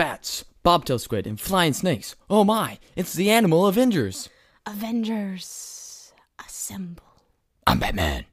bats, bobtail squid, and flying snakes. Oh my, it's the animal Avengers. Avengers, assemble. I'm Batman.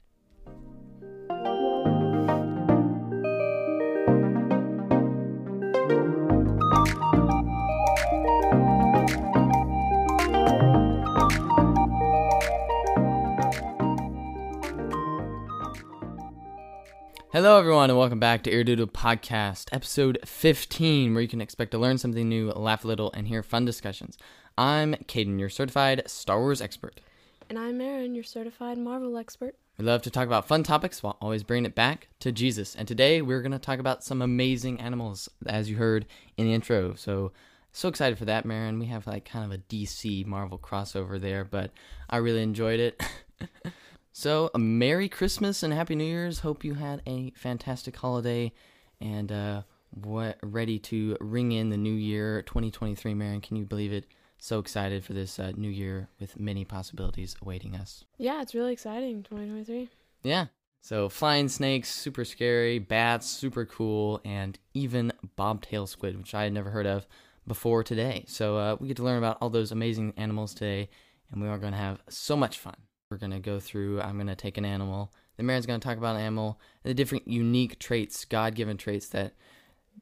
Hello, everyone, and welcome back to Eardoodle Podcast, episode 15, where you can expect to learn something new, laugh a little, and hear fun discussions. I'm Caden, your certified Star Wars expert. And I'm Marin, your certified Marvel expert. We love to talk about fun topics while always bringing it back to Jesus. And today we're going to talk about some amazing animals, as you heard in the intro. So, so excited for that, Marin. We have like kind of a DC Marvel crossover there, but I really enjoyed it. so, a Merry Christmas and Happy New Year's. Hope you had a fantastic holiday and uh, what ready to ring in the new year 2023, Marin. Can you believe it? So excited for this uh, new year with many possibilities awaiting us. Yeah, it's really exciting, 2023. Yeah. So flying snakes, super scary, bats, super cool, and even bobtail squid, which I had never heard of before today. So uh, we get to learn about all those amazing animals today, and we are going to have so much fun. We're going to go through, I'm going to take an animal, the Marin's going to talk about an animal, and the different unique traits, God given traits that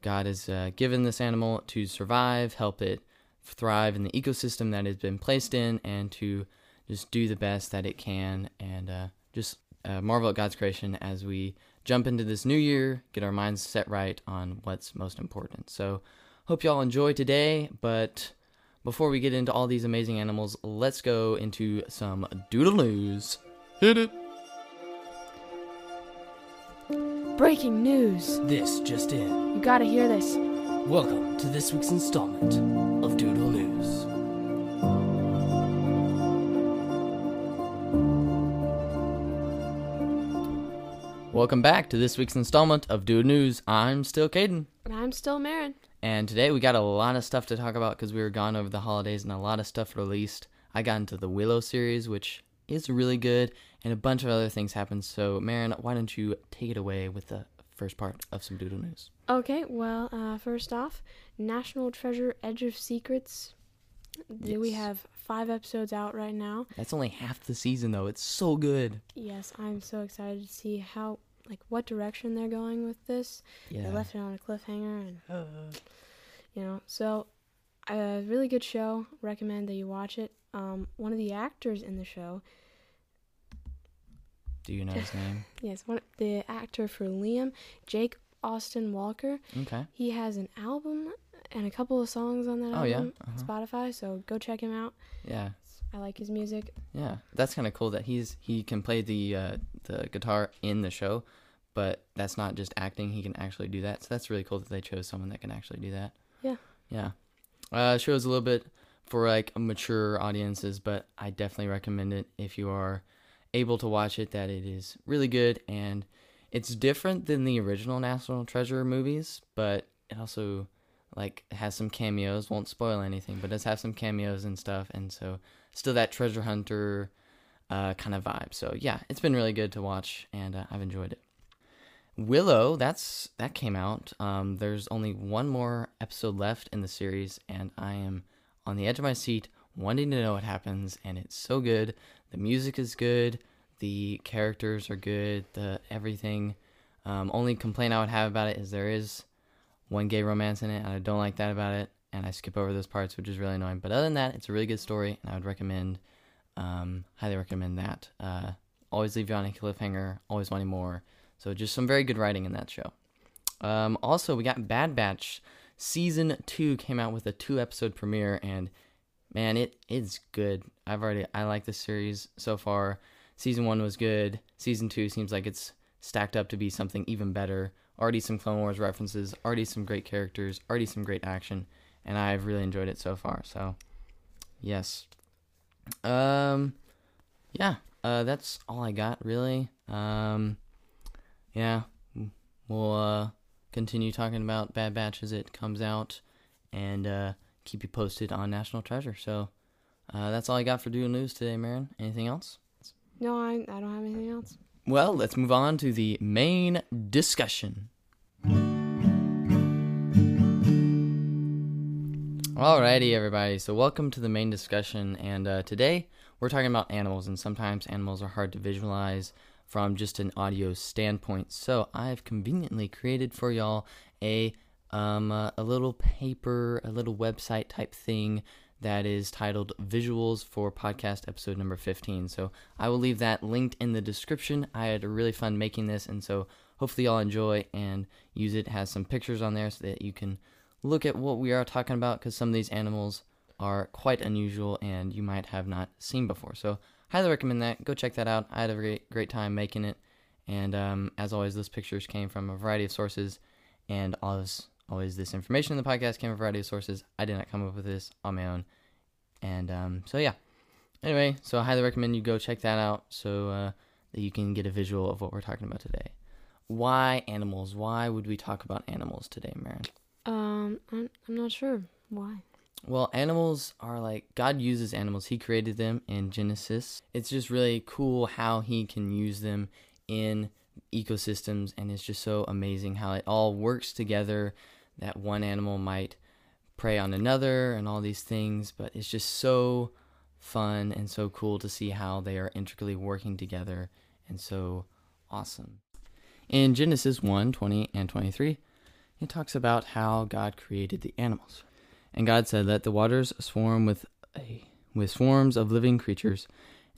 God has uh, given this animal to survive, help it thrive in the ecosystem that it's been placed in, and to just do the best that it can, and uh, just uh, marvel at God's creation as we jump into this new year, get our minds set right on what's most important. So, hope y'all enjoy today, but before we get into all these amazing animals, let's go into some doodle news. Hit it. Breaking news. This just in. You gotta hear this. Welcome to this week's installment of Doodle News. Welcome back to this week's installment of Doodle News. I'm still Caden. And I'm still Marin. And today we got a lot of stuff to talk about because we were gone over the holidays and a lot of stuff released. I got into the Willow series, which is really good, and a bunch of other things happened. So, Marin, why don't you take it away with the first part of some doodle news? Okay, well, uh, first off, National Treasure Edge of Secrets. We have five episodes out right now. That's only half the season, though. It's so good. Yes, I'm so excited to see how, like, what direction they're going with this. They Yeah. left it on a cliffhanger, and you know, so a really good show. Recommend that you watch it. Um, one of the actors in the show, Do you know his name? yes, one the actor for Liam, Jake Austin Walker. Okay. He has an album and a couple of songs on that Oh, yeah? album, Uh-huh. Spotify. So go check him out. Yeah. I like his music. Yeah. That's kind of cool that he's he can play the uh, the guitar in the show, but that's not just acting. He can actually do that. So that's really cool that they chose someone that can actually do that. Yeah. Yeah. Uh, shows a little bit for like mature audiences, but I definitely recommend it if you are able to watch it. That it is really good and it's different than the original National Treasure movies, but it also like has some cameos. Won't spoil anything, but does have some cameos and stuff, and so still that treasure hunter uh, kind of vibe. So yeah, it's been really good to watch, and uh, I've enjoyed it. Willow, that's that came out. Um, there's only one more episode left in the series, and I am on the edge of my seat, wanting to know what happens. And it's so good. The music is good. The characters are good. The everything. Um, only complaint I would have about it is there is one gay romance in it, and I don't like that about it. And I skip over those parts, which is really annoying. But other than that, it's a really good story, and I would recommend, um, highly recommend that. Uh, always leave you on a cliffhanger, always wanting more. So just some very good writing in that show. Um, also, we got Bad Batch season two came out with a two episode premiere, and man, it is good. I've already I like this series so far. Season one was good. Season two seems like it's stacked up to be something even better. Already some Clone Wars references, already some great characters, already some great action, and I've really enjoyed it so far. So, yes. Um, yeah. Uh, that's all I got really. Um, yeah, we'll uh continue talking about Bad Batch as it comes out, and uh, keep you posted on National Treasure. So, uh, that's all I got for Doodle News today, Marin. Anything else? No, I, I don't have anything else. Well, let's move on to the main discussion. Alrighty, everybody. So, welcome to the main discussion. And uh, today we're talking about animals, and sometimes animals are hard to visualize from just an audio standpoint. So, I've conveniently created for y'all a um, uh, a little paper, a little website type thing that is titled Visuals for Podcast Episode Number 15. So, I will leave that linked in the description. I had a really fun making this, and so hopefully y'all enjoy and use it. it has some pictures on there so that you can look at what we are talking about because some of these animals are quite unusual and you might have not seen before. So, highly recommend that. Go check that out. I had a great, great time making it. And um, as always, those pictures came from a variety of sources, and always, always this information in the podcast came from a variety of sources. I did not come up with this on my own. And um, so, yeah. Anyway, so I highly recommend you go check that out so uh, that you can get a visual of what we're talking about today. Why animals? Why would we talk about animals today, Marin? Um, I'm, I'm not sure why. Well, animals are like God uses animals. He created them in Genesis. It's just really cool how he can use them in ecosystems and it's just so amazing how it all works together that one animal might prey on another and all these things, but it's just so fun and so cool to see how they are intricately working together and so awesome. In Genesis 1 20 and 23, it talks about how God created the animals. And God said, Let the waters swarm with, a, with swarms of living creatures,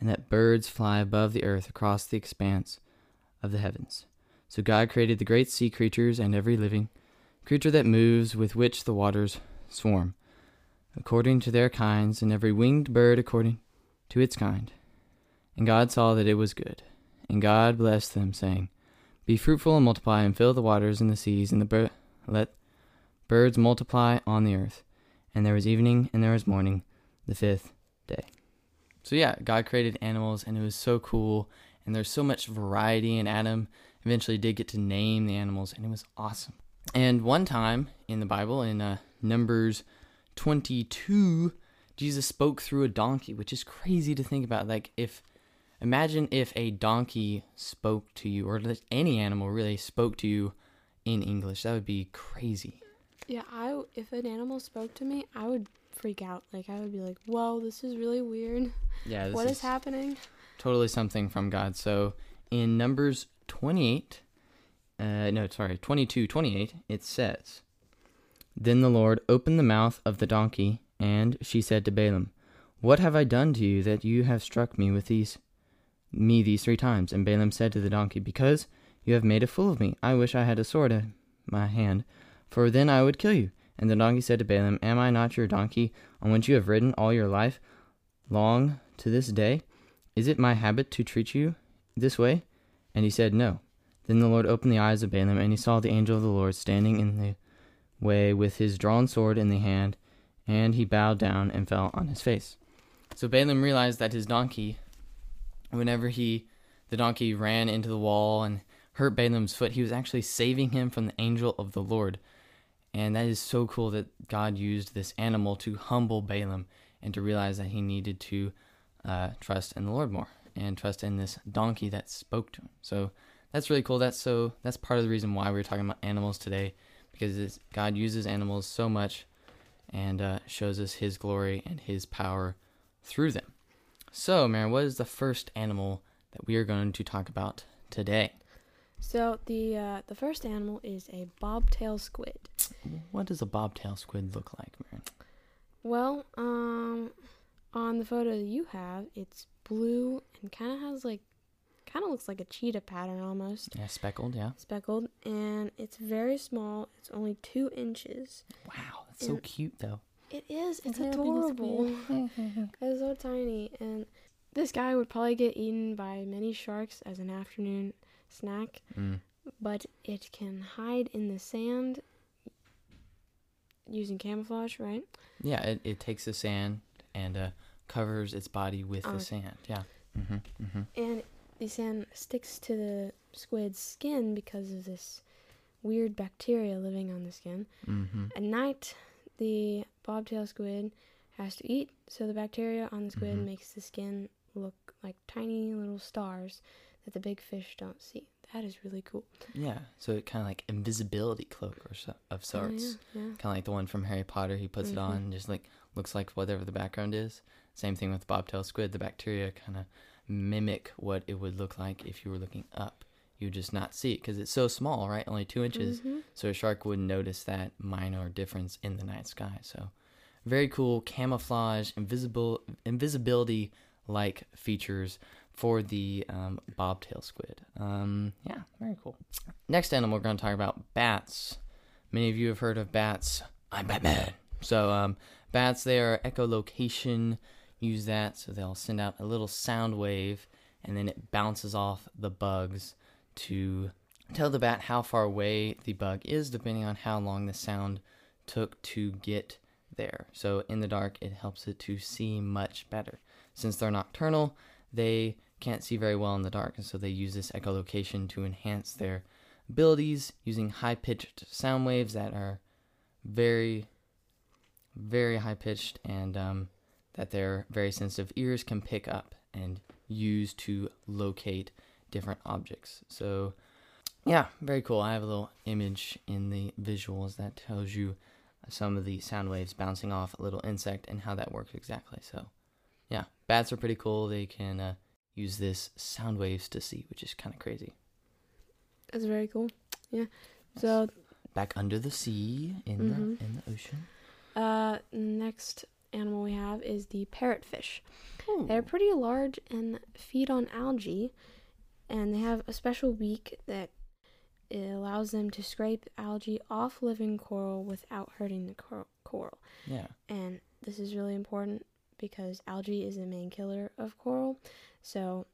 and that birds fly above the earth across the expanse of the heavens. So God created the great sea creatures and every living creature that moves with which the waters swarm, according to their kinds, and every winged bird according to its kind. And God saw that it was good. And God blessed them, saying, Be fruitful and multiply, and fill the waters and the seas, and the bir- let birds multiply on the earth. And there was evening and there was morning, the fifth day. So yeah, God created animals, and it was so cool. And there's so much variety, and Adam eventually did get to name the animals, and it was awesome. And one time in the Bible, in uh, Numbers 22, Jesus spoke through a donkey, which is crazy to think about. Like, if imagine if a donkey spoke to you, or any animal really spoke to you in English. That would be crazy. Yeah, I if an animal spoke to me, I would freak out. Like I would be like, "Whoa, this is really weird. Yeah, what is, is happening?" Totally something from God. So in Numbers 28, uh, no, sorry, 22, 28, it says, Then the Lord opened the mouth of the donkey, and she said to Balaam, What have I done to you that you have struck me with these me these three times? And Balaam said to the donkey, Because you have made a fool of me. I wish I had a sword in my hand, for then I would kill you. And the donkey said to Balaam, Am I not your donkey, on which you have ridden all your life long to this day? Is it my habit to treat you this way? And he said, No. Then the Lord opened the eyes of Balaam, and he saw the angel of the Lord standing in the way with his drawn sword in the hand, and he bowed down and fell on his face. So Balaam realized that his donkey, whenever he, the donkey ran into the wall and hurt Balaam's foot, he was actually saving him from the angel of the Lord. And that is so cool that God used this animal to humble Balaam and to realize that he needed to uh, trust in the Lord more and trust in this donkey that spoke to him. So that's really cool. That's so that's part of the reason why we're talking about animals today, because God uses animals so much, and uh, shows us His glory and His power through them. So, Mary, what is the first animal that we are going to talk about today? So the uh, the first animal is a bobtail squid. What does a bobtail squid look like, Mary? Well, um, on the photo that you have, it's blue and kind of has like kind of looks like a cheetah pattern almost. Yeah, speckled, yeah. Speckled, and it's very small. It's only two inches. Wow, that's and so cute though. It is. It's adorable. it's so tiny, and this guy would probably get eaten by many sharks as an afternoon snack. Mm. But it can hide in the sand using camouflage, right? Yeah, it, it takes the sand and uh, covers its body with the sand. Yeah. Mm-hmm, mm-hmm. And the sand sticks to the squid's skin because of this weird bacteria living on the skin. Mm-hmm. At night, the bobtail squid has to eat, so the bacteria on the squid mm-hmm. makes the skin look like tiny little stars that the big fish don't see. That is really cool. Yeah, so it kind of like invisibility cloak or so, of sorts. Oh, yeah, yeah. Kind of like the one from Harry Potter. He puts it Mhm. on, and just like looks like whatever the background is. Same thing with bobtail squid. The bacteria kind of mimic what it would look like if you were looking up. You just not see it because it's so small, right? Only two inches. Mhm. So a shark wouldn't notice that minor difference in the night sky. So very cool camouflage, invisible, invisibility like features for the um, bobtail squid. Um, yeah, very cool. Next animal we're going to talk about bats. Many of you have heard of bats. I'm Batman. So um, bats, they are echolocation. Use that so they'll send out a little sound wave, and then it bounces off the bugs to tell the bat how far away the bug is, depending on how long the sound took to get there. So in the dark, it helps it to see much better. Since they're nocturnal, they can't see very well in the dark, and so they use this echolocation to enhance their abilities using high pitched sound waves that are very, very high pitched and um, that their very sensitive ears can pick up and use to locate different objects. So, yeah, very cool. I have a little image in the visuals that tells you some of the sound waves bouncing off a little insect and how that works exactly. So, yeah, bats are pretty cool. They can uh, use this sound waves to see, which is kind of crazy. That's very cool. Yeah. So Back under the sea in Mhm. the in the ocean. uh, next animal we have is the parrotfish. They're pretty large and feed on algae, and they have a special beak that allows them to scrape algae off living coral without hurting the cor- coral. Yeah. And this is really important because algae is the main killer of coral. So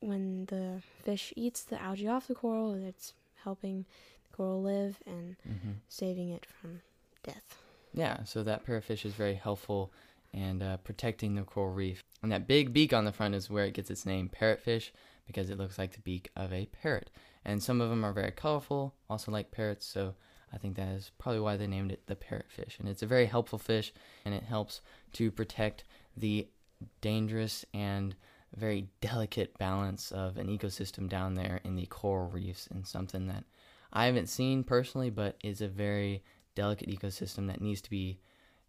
when the fish eats the algae off the coral, it's helping the coral live and hmm saving it from death. Yeah, so that parrotfish is very helpful and uh, protecting the coral reef. And that big beak on the front is where it gets its name, parrotfish, because it looks like the beak of a parrot. And some of them are very colorful, also like parrots, so I think that is probably why they named it the parrotfish. And it's a very helpful fish, and it helps to protect the dangerous and very delicate balance of an ecosystem down there in the coral reefs, and something that I haven't seen personally, but is a very delicate ecosystem that needs to be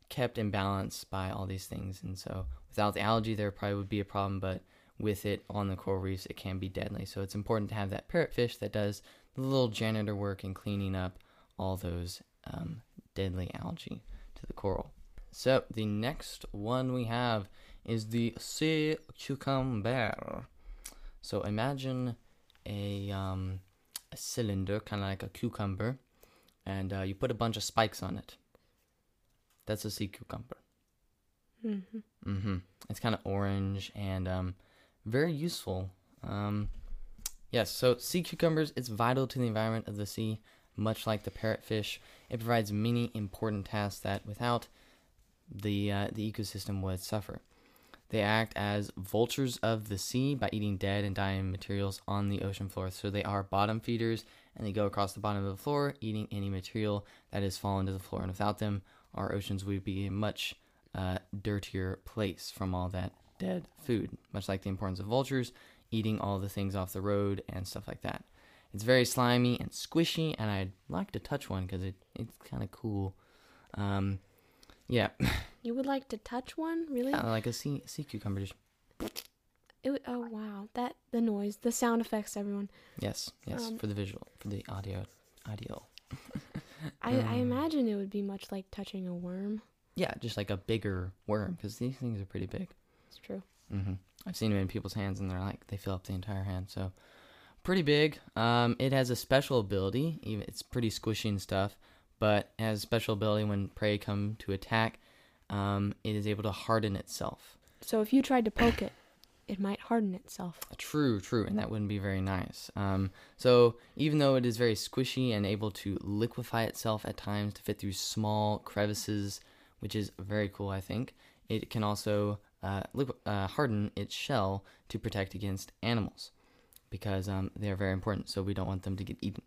kept in balance by all these things. And so, without the algae, there probably would be a problem, but with it on the coral reefs, it can be deadly. So, it's important to have that parrotfish that does the little janitor work and cleaning up all those um, deadly algae to the coral. So, the next one we have is the sea cucumber. So, imagine a, um, a cylinder, kind of like a cucumber, and uh, you put a bunch of spikes on it. That's a sea cucumber. Mm-hmm. Mm-hmm. It's kind of orange and um, very useful. Um, yes, so sea cucumbers, it's vital to the environment of the sea, much like the parrotfish. It provides many important tasks that without the uh, the ecosystem would suffer. They act as vultures of the sea by eating dead and dying materials on the ocean floor. So they are bottom feeders and they go across the bottom of the floor, eating any material that has fallen to the floor. And without them, our oceans would be a much uh, dirtier place from all that dead food, much like the importance of vultures eating all the things off the road and stuff like that. It's very slimy and squishy, and I'd like to touch one because it, it's kind of cool. Um, yeah, You would like to touch one, really? yeah, like a sea, sea cucumber. Just, It oh wow, that the noise, the sound effects, everyone. yes, yes, Um, for the visual, for the audio, audio. I, I Um, imagine it would be much like touching a worm. Yeah, just like a bigger worm because these things are pretty big. It's true. hmm I've seen them in people's hands, and they're like they fill up the entire hand. So pretty big. Um, it has a special ability. Even it's pretty squishy and stuff, but it has a special ability when prey come to attack. Um, it is able to harden itself. So if you tried to poke it, it might harden itself. True, true, and that wouldn't be very nice. Um, so even though it is very squishy and able to liquefy itself at times to fit through small crevices, which is very cool, I think, it can also uh, liqu- uh, harden its shell to protect against animals because um, they are very important. So we don't want them to get eaten.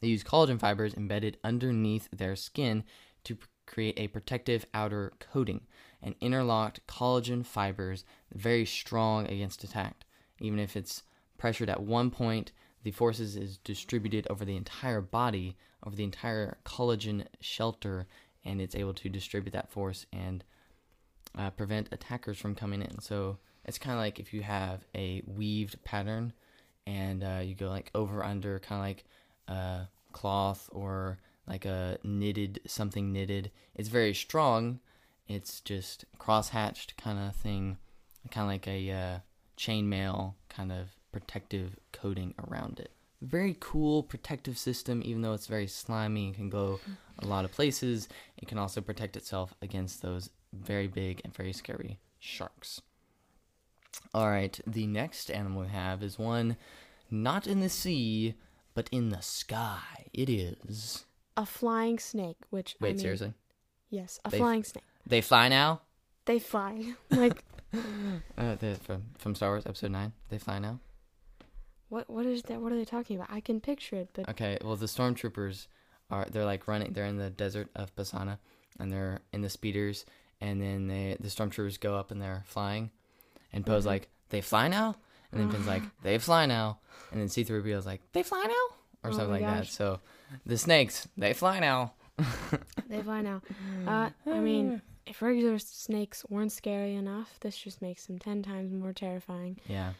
They use collagen fibers embedded underneath their skin to create a protective outer coating and interlocked collagen fibers very strong against attack. Even if it's pressured at one point, the forces is distributed over the entire body, over the entire collagen shelter, and it's able to distribute that force and uh, prevent attackers from coming in. So it's kind of like if you have a weaved pattern and uh, you go like over under, kind of like a cloth or like a knitted something knitted. It's very strong. It's just cross hatched kind of thing, kind of like a uh, chainmail kind of protective coating around it. Very cool protective system, even though it's very slimy and can go a lot of places. It can also protect itself against those very big and very scary sharks. All right, the next animal we have is one not in the sea, but in the sky. It is. A flying snake, which I Wait, mean, seriously? Yes, a They- flying snake. They fly now? They fly. like Uh, from, from Star Wars Episode 9. They fly now? what? What is that? What are they talking about? I can picture it, but Okay, well, the stormtroopers are, they're like running, they're in the desert of Pasaana, and they're in the speeders, and then they, the stormtroopers go up and they're flying, and Poe's Mhm. like, they fly now? And then Finn's like, they fly now. And then C-3PO's like, they fly now? Or Oh something my like that. gosh. So, the snakes, they fly now. they fly now. Uh, I mean, if regular snakes weren't scary enough, this just makes them ten times more terrifying. Yeah.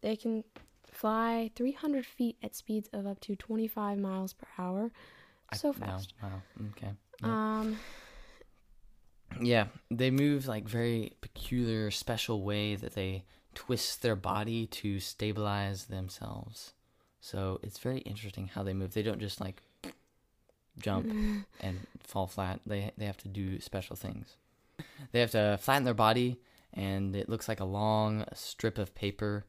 They can fly 300 feet at speeds of up to 25 miles per hour. I- So no, fast. Wow. Okay. Um, Yeah, they move like very peculiar, special way that they twist their body to stabilize themselves. So it's very interesting how they move. They don't just like jump and fall flat. They they have to do special things. They have to flatten their body, and it looks like a long strip of paper,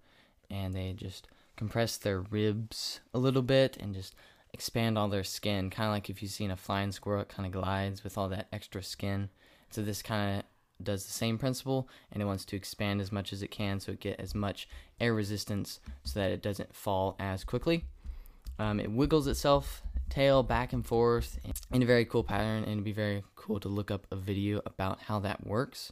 and they just compress their ribs a little bit and just expand all their skin, kind of like if you've seen a flying squirrel, it kind of glides with all that extra skin. So this kind of does the same principle, and it wants to expand as much as it can, so it get as much air resistance, so that it doesn't fall as quickly. Um, it wiggles itself tail back and forth in a very cool pattern, and it'd be very cool to look up a video about how that works.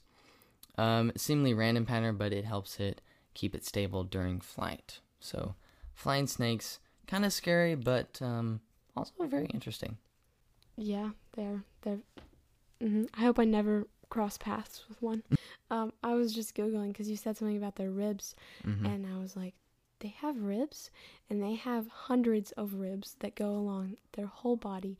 Um, seemingly random pattern, but it helps it keep it stable during flight. So, flying snakes, kind of scary, but um, also very interesting. yeah, they're they're. Hmm I hope I never cross paths with one. um, I was just googling because you said something about their ribs, hmm and I was like, they have ribs, and they have hundreds of ribs that go along their whole body,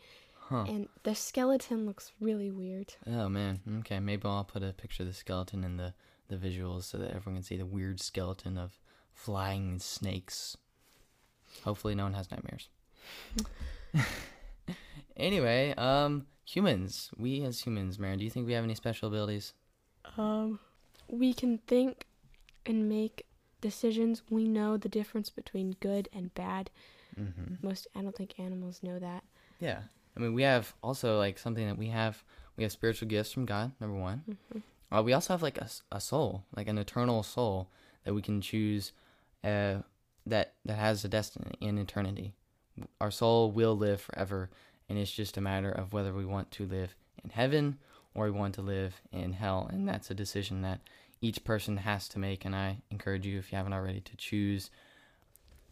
Huh. and their skeleton looks really weird. Oh man. Okay, maybe I'll put a picture of the skeleton in the the visuals so that everyone can see the weird skeleton of flying snakes. Hopefully, no one has nightmares. anyway, um, humans. We as humans, Marin, do you think we have any special abilities? Um, we can think and make decisions. We know the difference between good and bad. Mm-hmm. Most, I don't think animals know that. Yeah. I mean, we have also like something that we have. We have spiritual gifts from God. Number one. Mhm. Uh, we also have like a, a soul, like an eternal soul that we can choose, uh, that that has a destiny in eternity. Our soul will live forever, and it's just a matter of whether we want to live in heaven or we want to live in hell, and that's a decision that each person has to make. And I encourage you, if you haven't already, to choose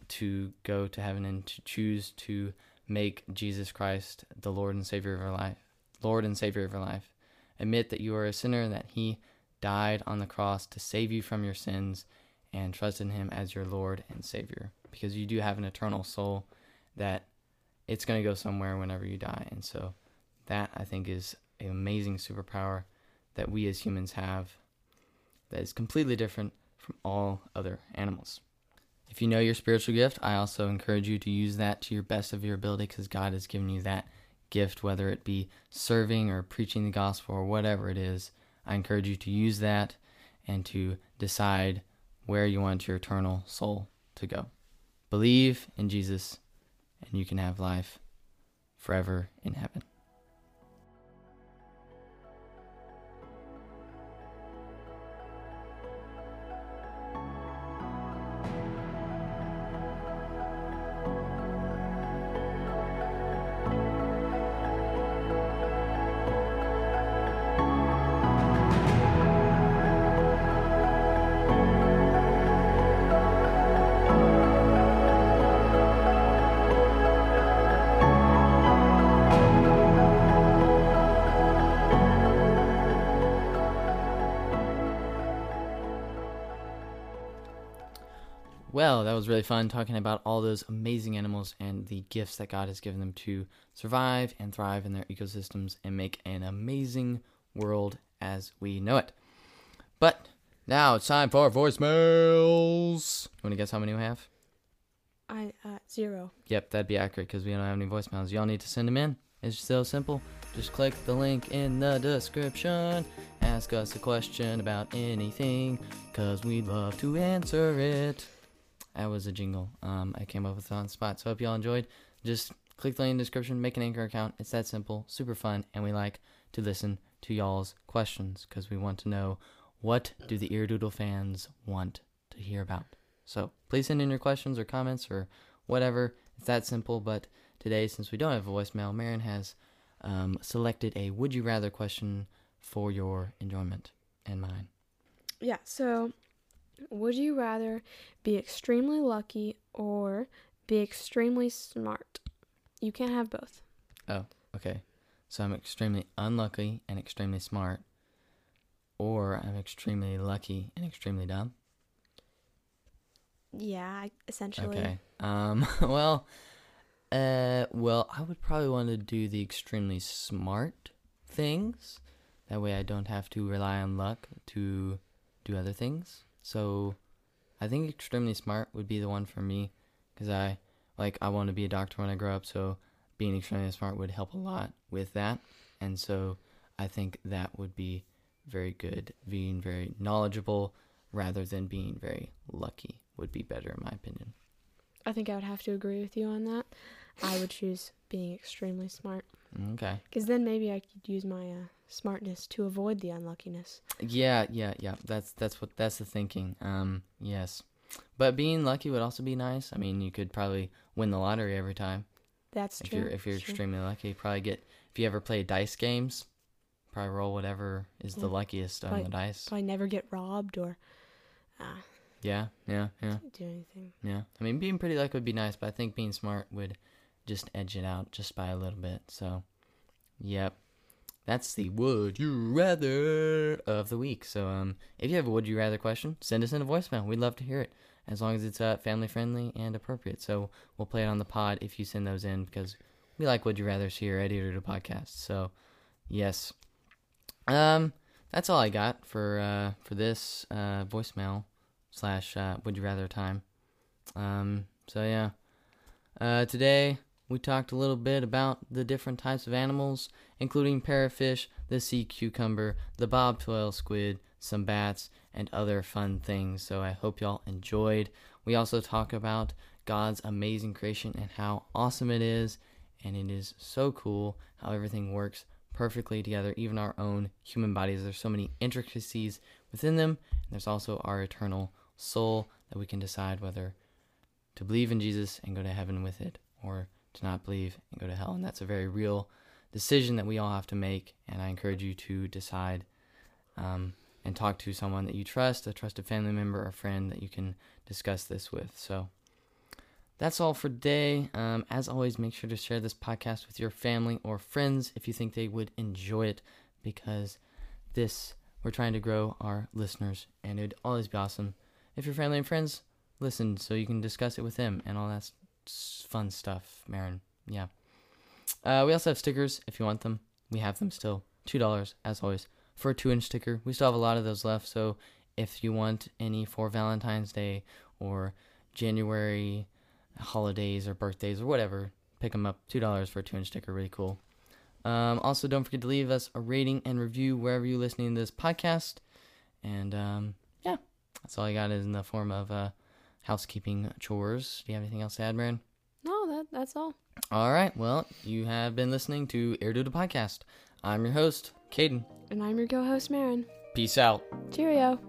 to go to heaven and to choose to make Jesus Christ the Lord and Savior of your life. Lord and Savior of your life. Admit that you are a sinner and that He died on the cross to save you from your sins and trust in Him as your Lord and Savior. Because you do have an eternal soul that it's going to go somewhere whenever you die. And so that, I think, is an amazing superpower that we as humans have that is completely different from all other animals. If you know your spiritual gift, I also encourage you to use that to your best of your ability because God has given you that gift, whether it be serving or preaching the gospel or whatever it is. I encourage you to use that and to decide where you want your eternal soul to go. Believe in Jesus, and you can have life forever in heaven. Well, that was really fun talking about all those amazing animals and the gifts that God has given them to survive and thrive in their ecosystems and make an amazing world as we know it. But now it's time for voicemails. You want to guess how many we have? I uh, zero. Yep, that'd be accurate because we don't have any voicemails. Y'all need to send them in. It's so simple. Just click the link in the description. Ask us a question about anything because we'd love to answer it. That was a jingle. Um, I came up with it on the spot. So I hope y'all enjoyed. Just click the link in the description, make an Anchor account. It's that simple, super fun, and we like to listen to y'all's questions because we want to know what do the Eardoodle fans want to hear about. So please send in your questions or comments or whatever. It's that simple. But today, since we don't have a voicemail, Marin has um, selected a would you rather question for your enjoyment and mine. Yeah. So, would you rather be extremely lucky or be extremely smart? You can't have both. Oh, okay. So I'm extremely unlucky and extremely smart, or I'm extremely lucky and extremely dumb. Yeah, essentially. Okay. Um. Well. Uh. Well, I would probably want to do the extremely smart things. That way, I don't have to rely on luck to do other things. So, I think extremely smart would be the one for me, because I like I want to be a doctor when I grow up. So, being extremely smart would help a lot with that. And so, I think that would be very good. Being very knowledgeable rather than being very lucky would be better, in my opinion. I think I would have to agree with you on that. I would choose being extremely smart Okay. because then maybe I could use my uh, smartness to avoid the unluckiness. Yeah, yeah, yeah. That's that's what that's the thinking. Um, yes, but being lucky would also be nice. I mean, you could probably win the lottery every time That's if true. you're if you're that's true. extremely lucky. Probably get if you ever play dice games, probably roll whatever is the Yeah. luckiest on the dice. Probably never get robbed or uh, Yeah, yeah, yeah, do anything. yeah. I mean, being pretty lucky would be nice, but I think being smart would just edge it out just by a little bit. So, yep. That's the would you rather of the week. So, um, if you have a would you rather question, send us in a voicemail. We'd love to hear it, as long as it's uh, family friendly and appropriate. So, we'll play it on the pod if you send those in because we like would you rather's here at Eardoodle Podcast. So, yes. Um, that's all I got for uh for this uh voicemail slash uh, would you rather time. Um, so yeah. Uh, today we talked a little bit about the different types of animals, including parrotfish, the sea cucumber, the bobtail squid, some bats, and other fun things. So I hope y'all enjoyed. We also talk about God's amazing creation and how awesome it is, and it is so cool how everything works perfectly together, even our own human bodies. There's so many intricacies within them, and there's also our eternal soul that we can decide whether to believe in Jesus and go to heaven with it or to not believe and go to hell. And that's a very real decision that we all have to make. And I encourage you to decide um, and talk to someone that you trust, a trusted family member or friend that you can discuss this with. So that's all for today. Um, as always, make sure to share this podcast with your family or friends if you think they would enjoy it because this, we're trying to grow our listeners and it'd always be awesome if your family and friends listen so you can discuss it with them and all that fun stuff, Marin. Yeah. Uh, we also have stickers if you want them. We have them still. $2 as always for a 2 inch sticker. We still have a lot of those left. So if you want any for Valentine's Day or January holidays or birthdays or whatever, pick them up. $2 for a 2 inch sticker. Really cool. Um, also, don't forget to leave us a rating and review wherever you're listening to this podcast. And um, yeah, that's all I got is in the form of uh, housekeeping chores. Do you have anything else to add, Marin? No, that that's all. All right. Well, you have been listening to Eardoodle Podcast. I'm your host, Caden. And I'm your co-host Marin. Peace out. Cheerio.